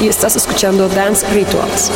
y estás escuchando Dance Rituals.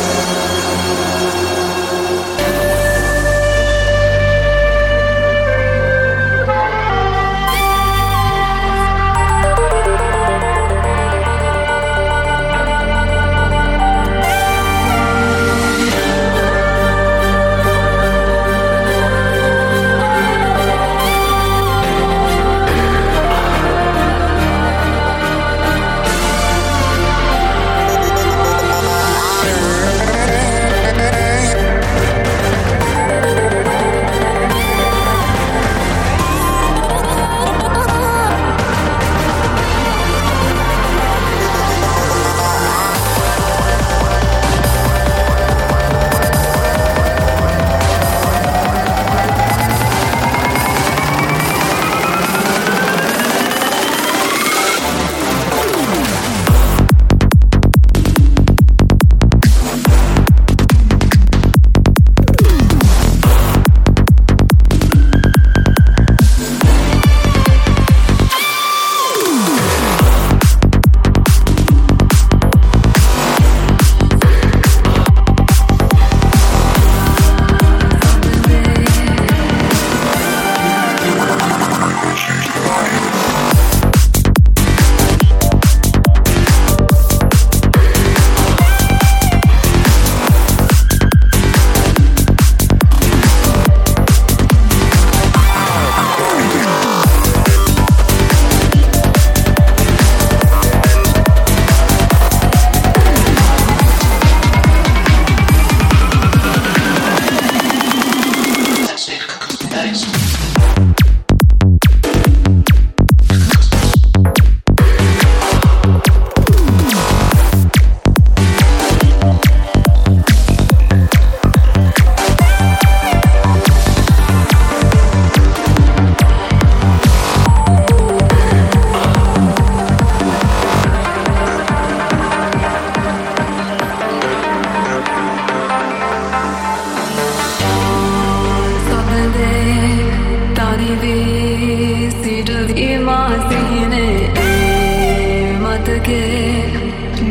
එල්වී සිටවීමා සිහිනේ A මතගේ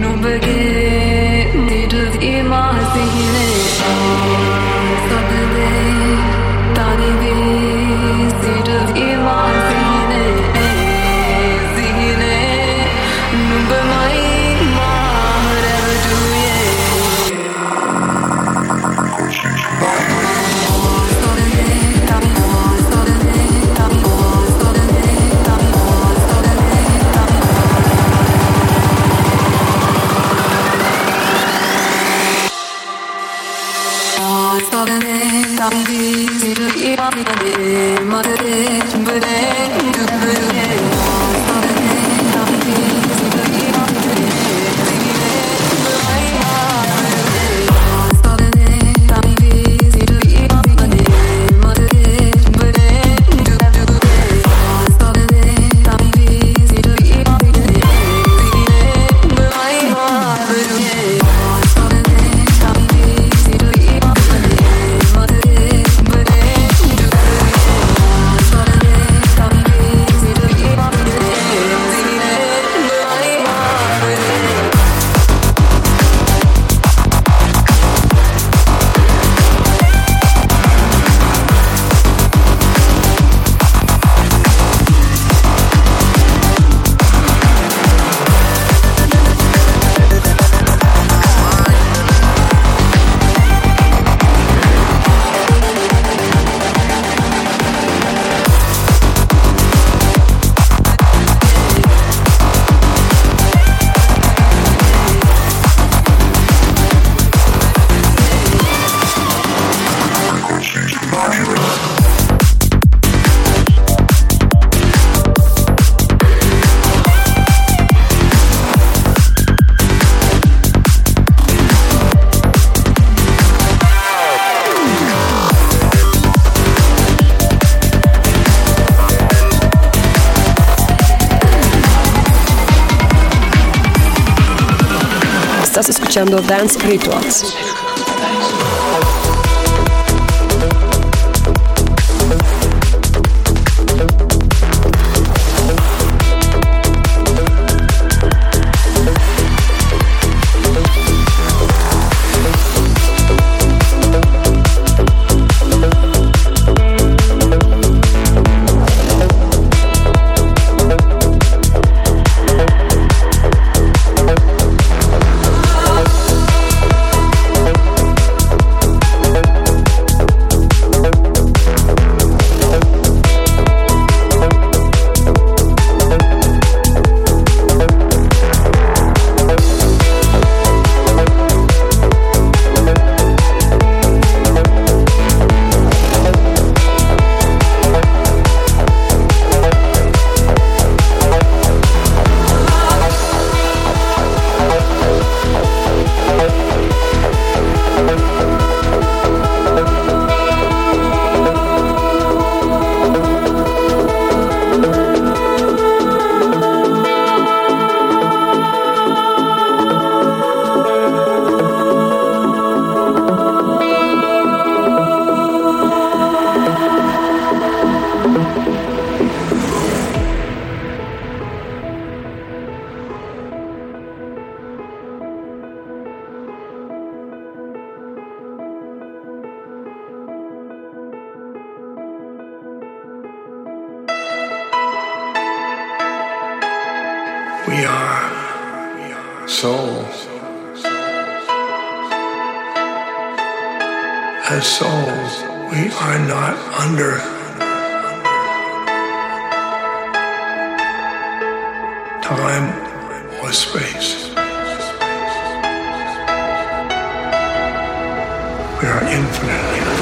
නොබගේ Dance Rituals. As souls, we are not under time or space. We are infinitely.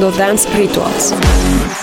Dance Rituals.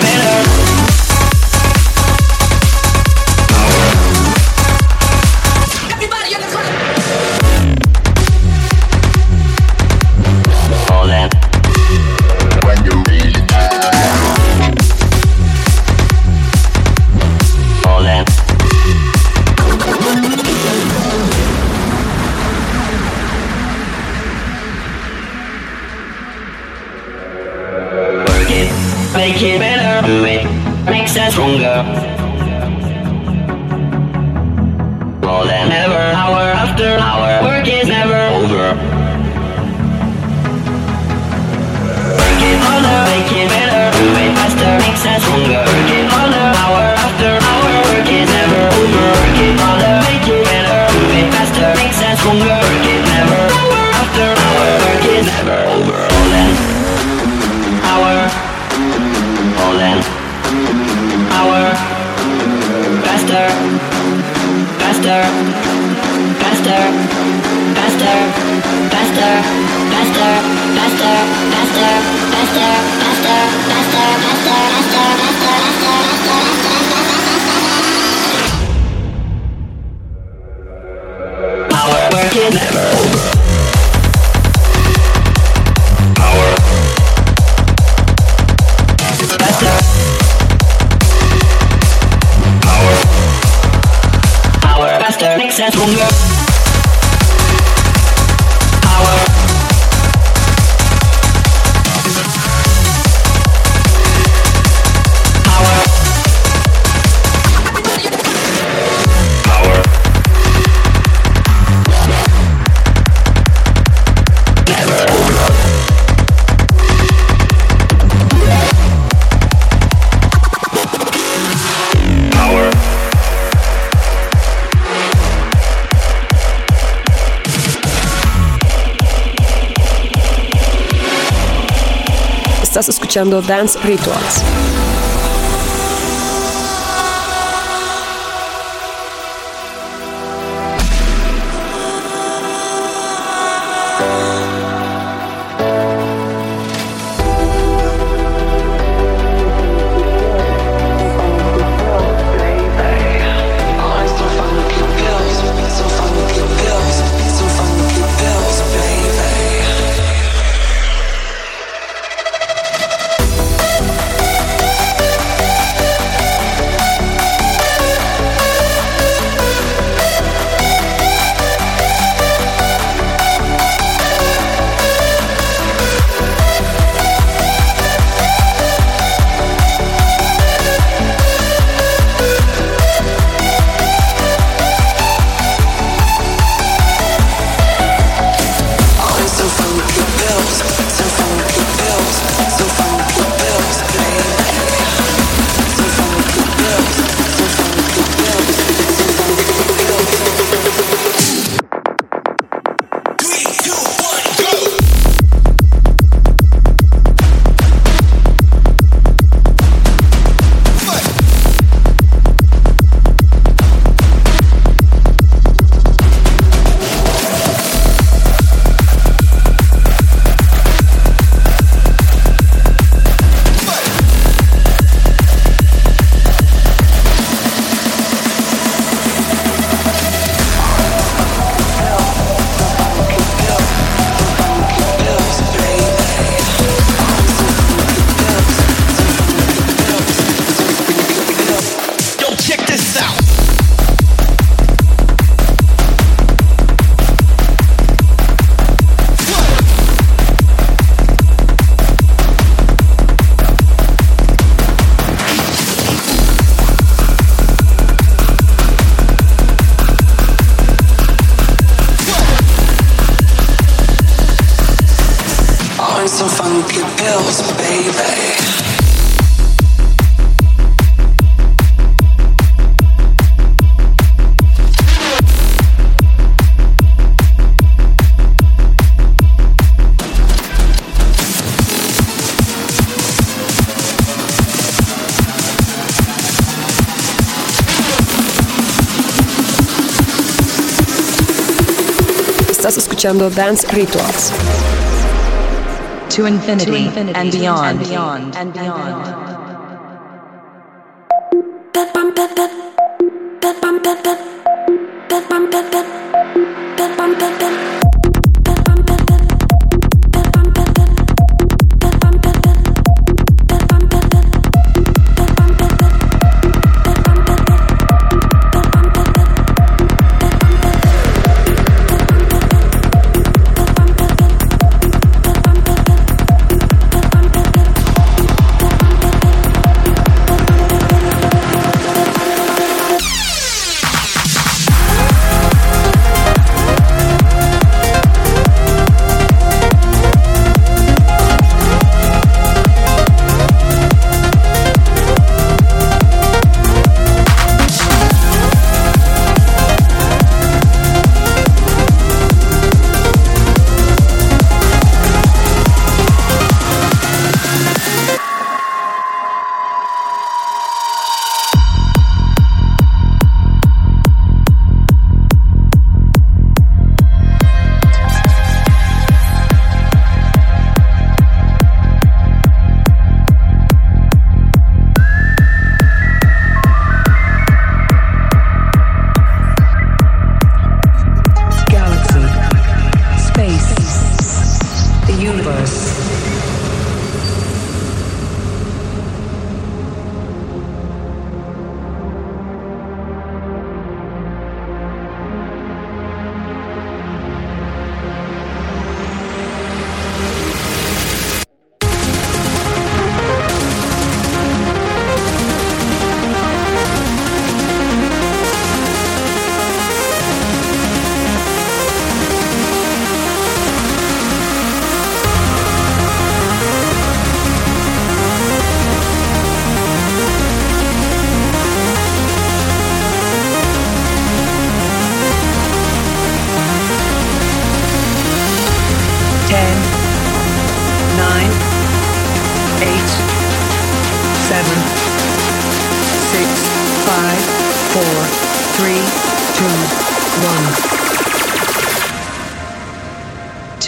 Faster, Estás Dance Rituals. Escuchando Dance Rituals. To infinity, to infinity and beyond. And beyond. And beyond.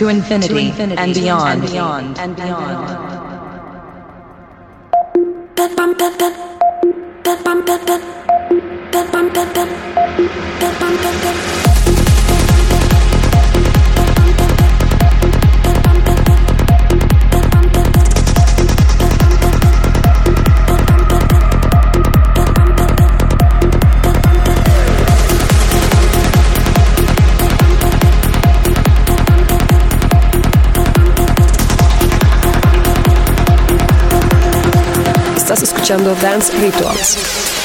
To infinity, to infinity and beyond. And beyond. And beyond. That bump, escuchando Dance Rituals.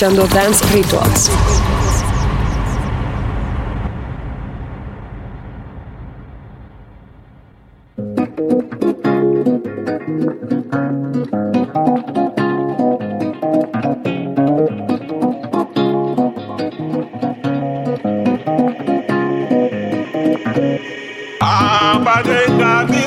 escuchando Dance Rituals. Abade gabi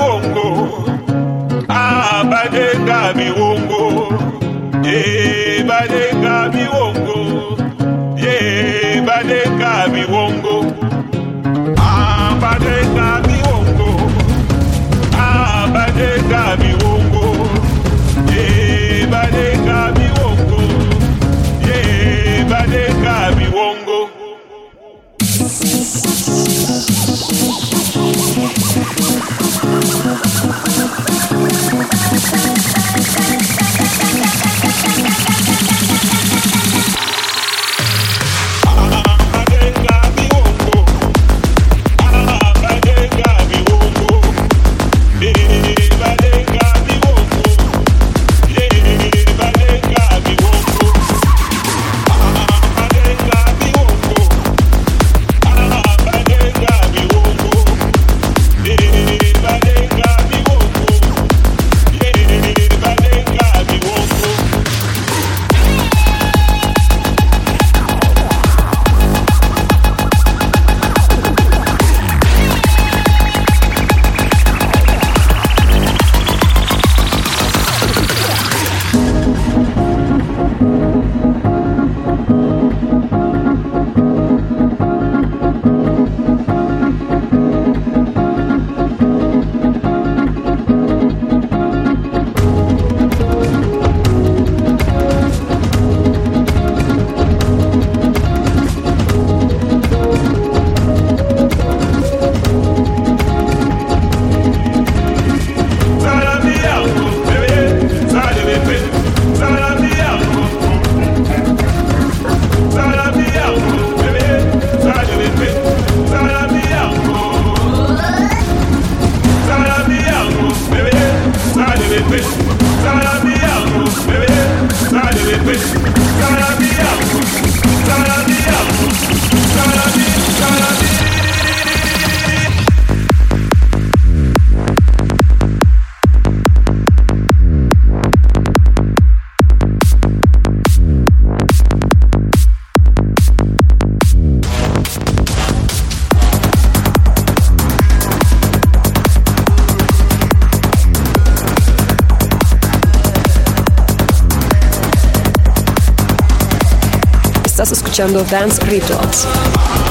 crescendo dance rituals.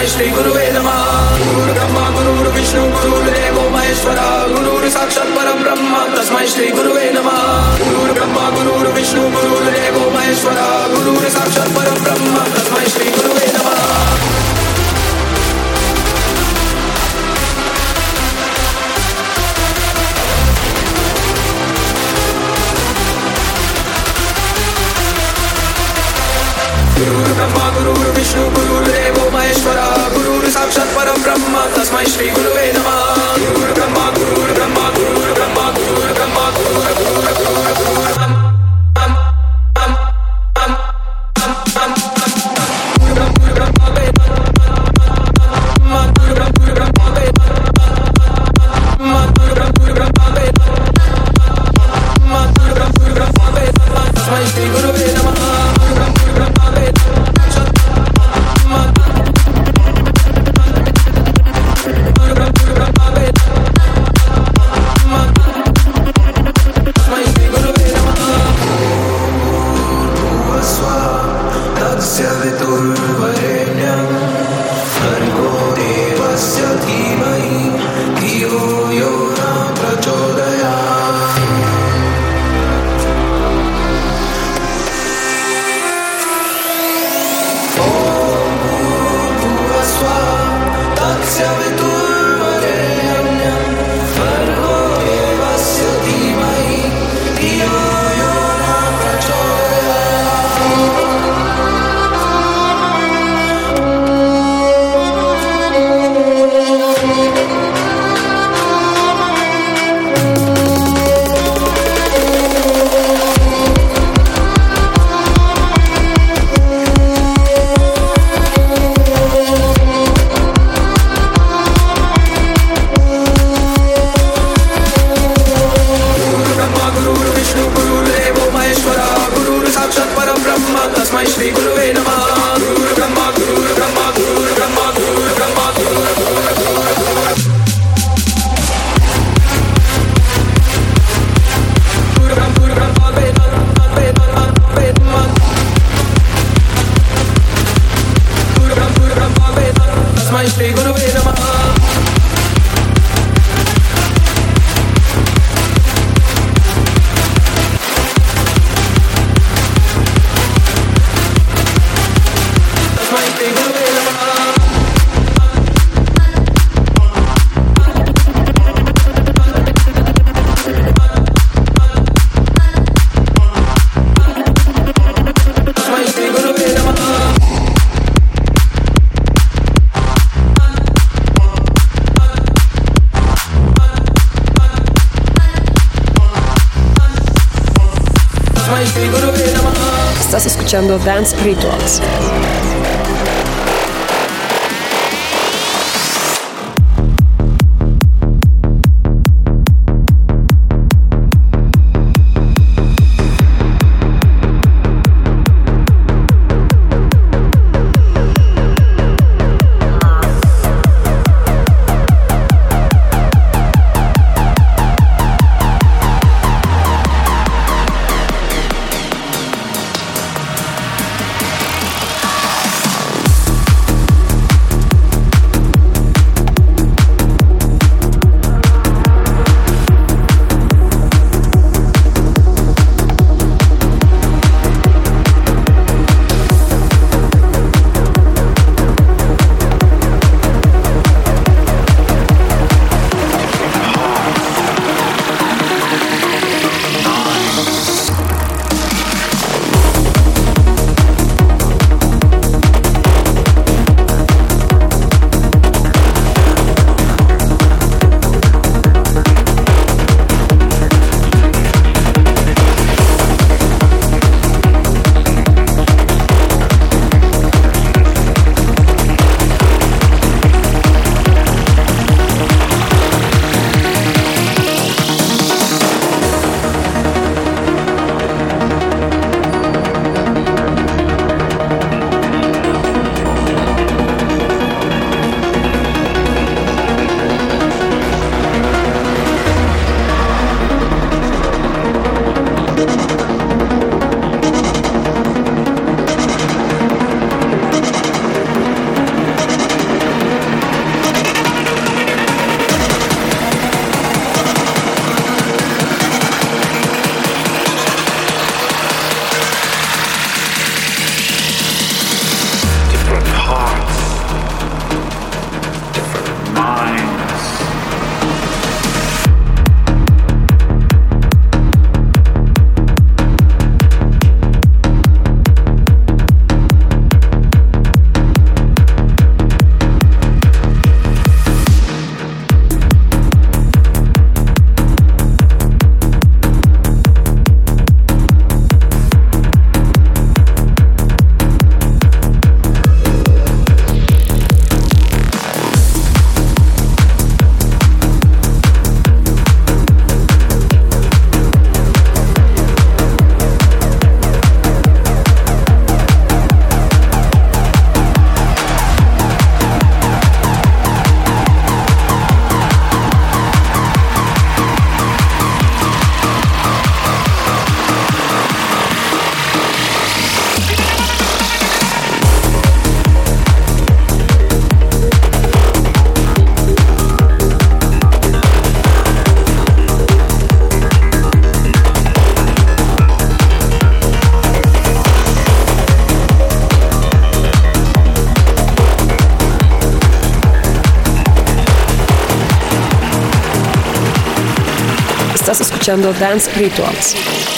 Mai Sri Guru immer, dass mein Spiegel my stay gonna be Escuchando Dance Rituals. Escuchando Dance Rituals.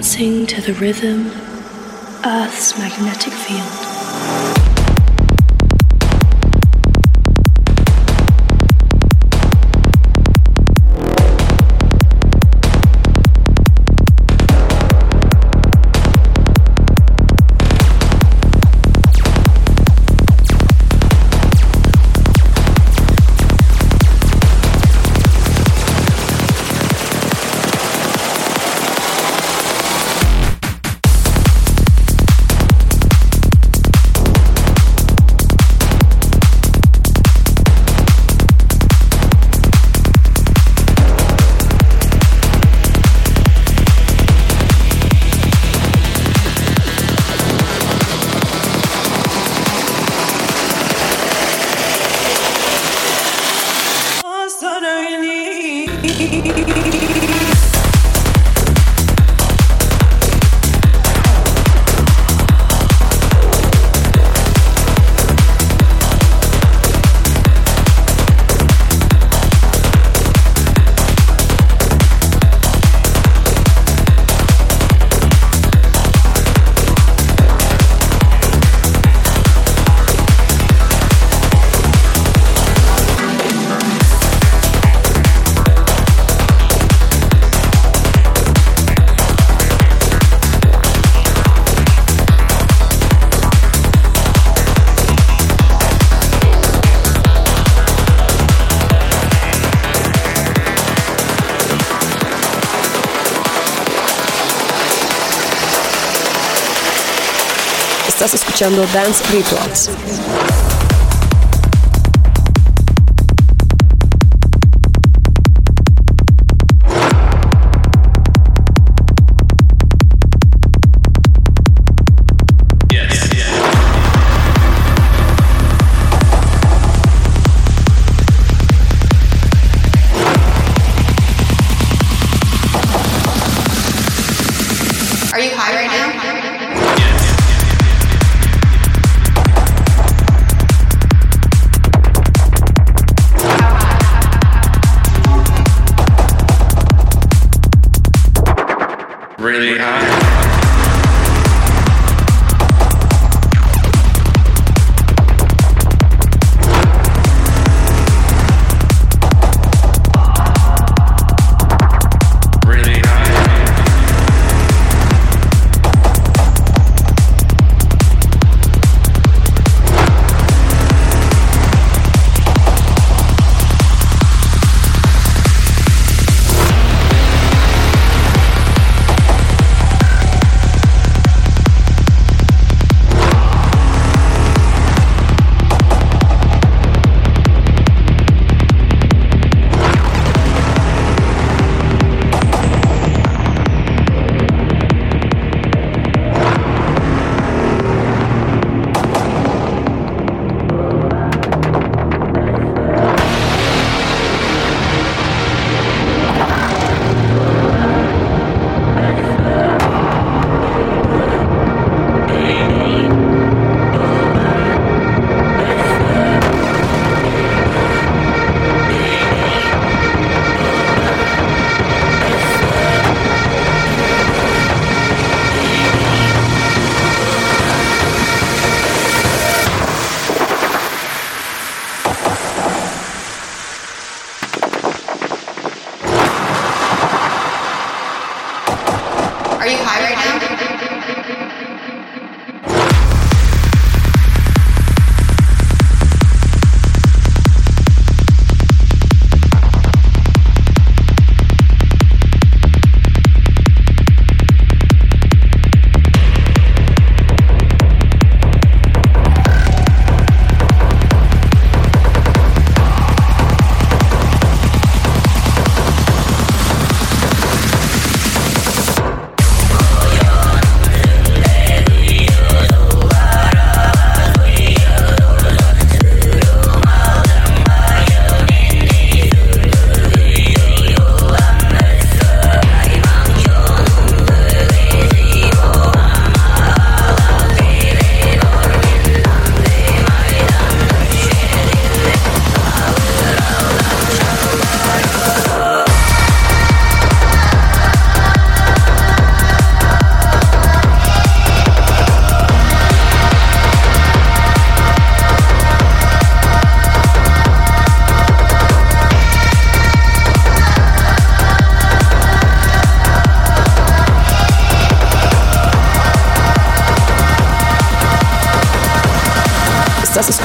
Dancing to the rhythm, Earth's magnetic field. Escuchando Dance Rituals.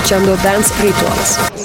Escuchando Dance Rituals.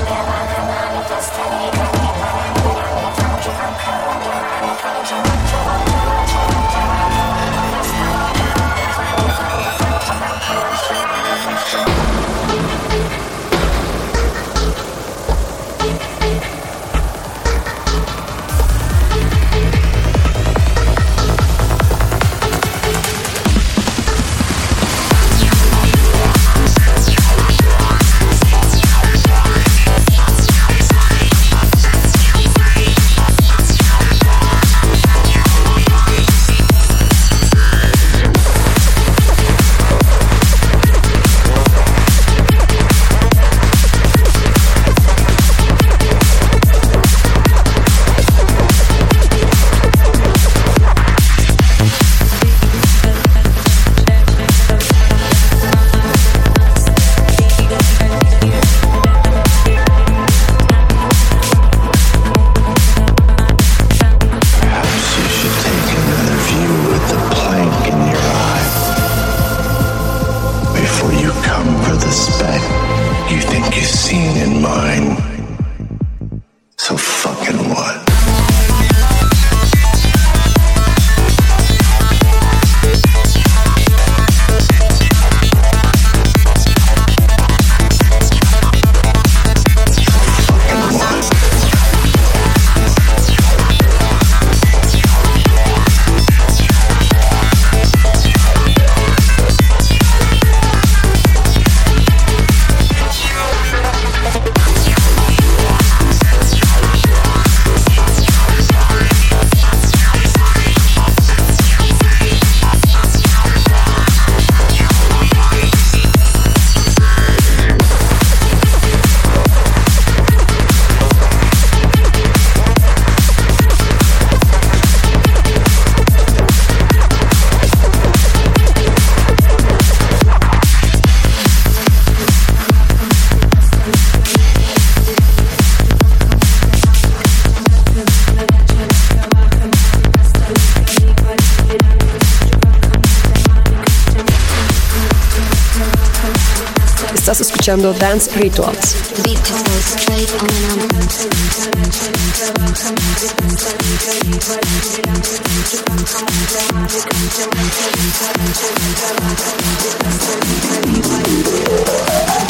escuchando Dance Rituals.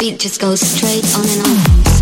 beat just goes straight on and on.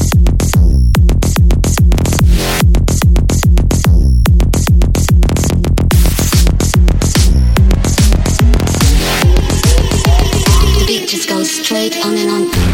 Goes on and on.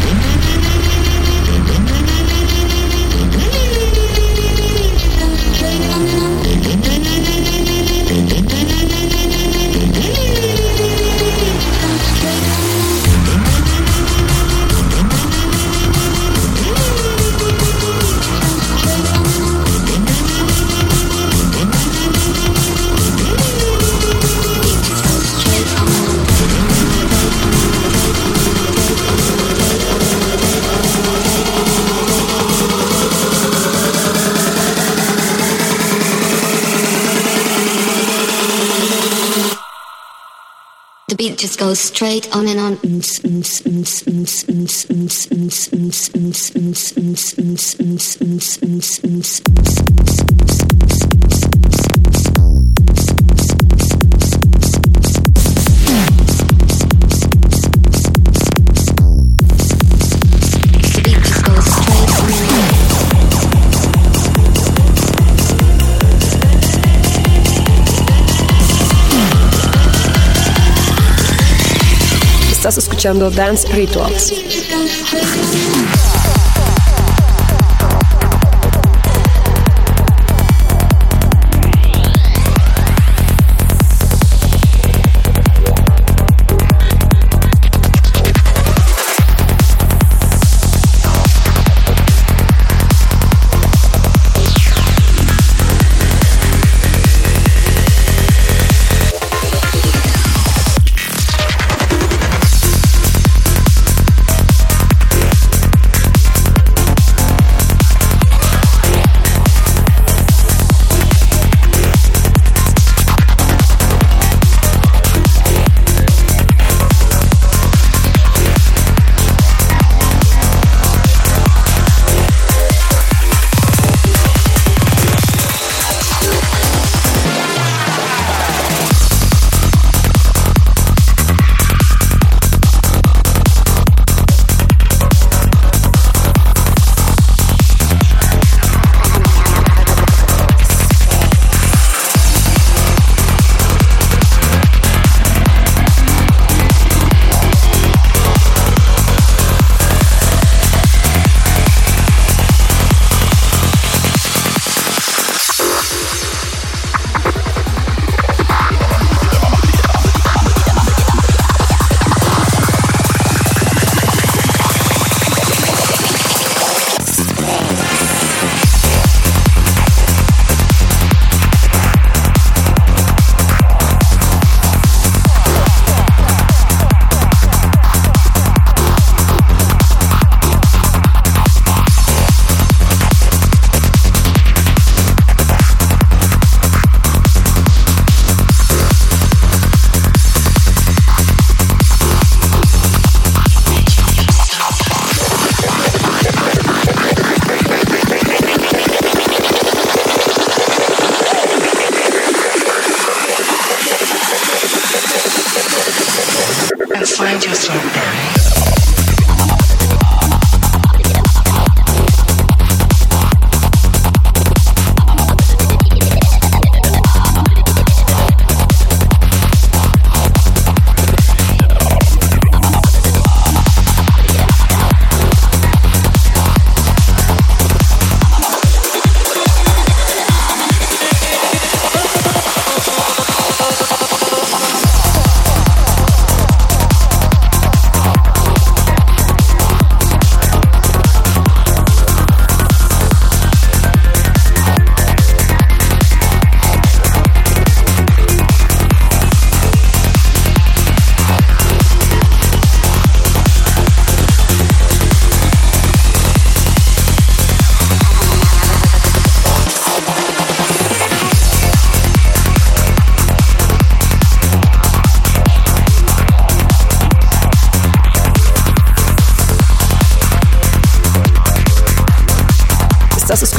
Beat just goes straight on and on. Escuchando Dance Rituals.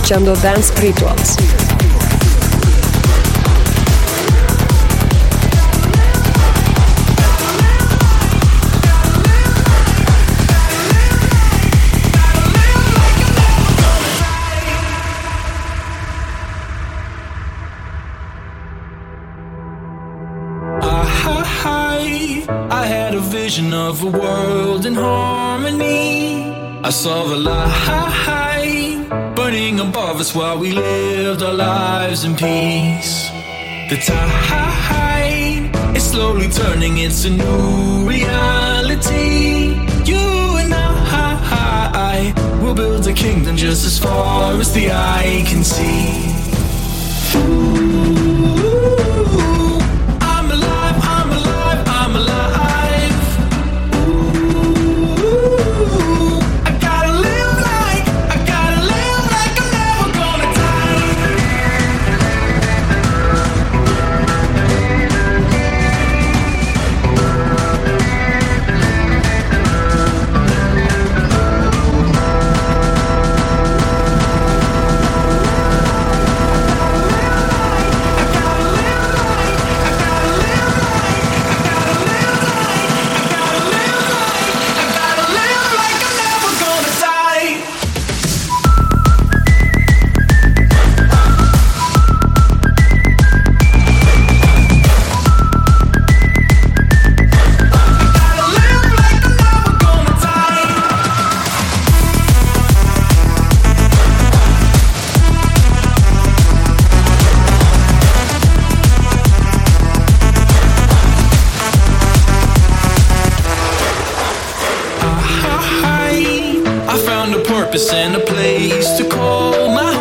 Escuchando Dance Rituals. I had a vision of a world in harmony. I saw the light above us while we lived our lives in peace. The tide is slowly turning, it's a new reality. You and I will build a kingdom just as far as the eye can see. Ooh. used to call my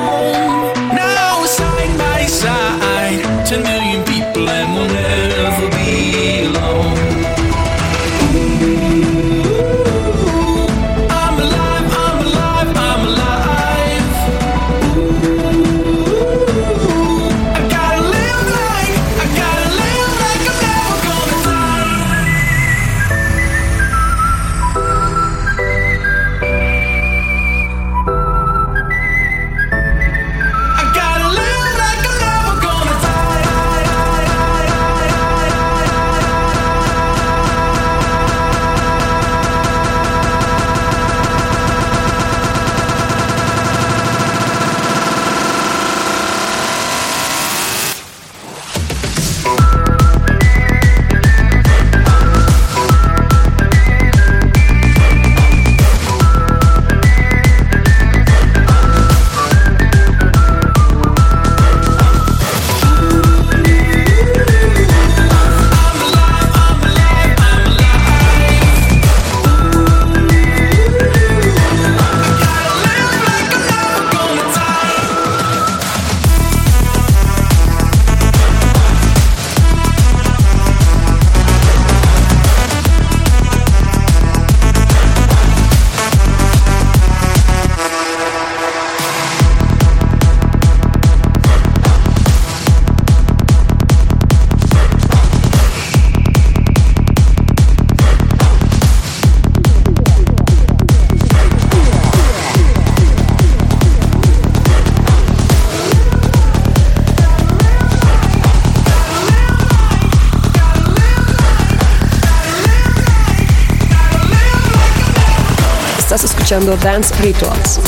escuchando Dance Rituals.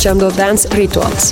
jungle dance rituals.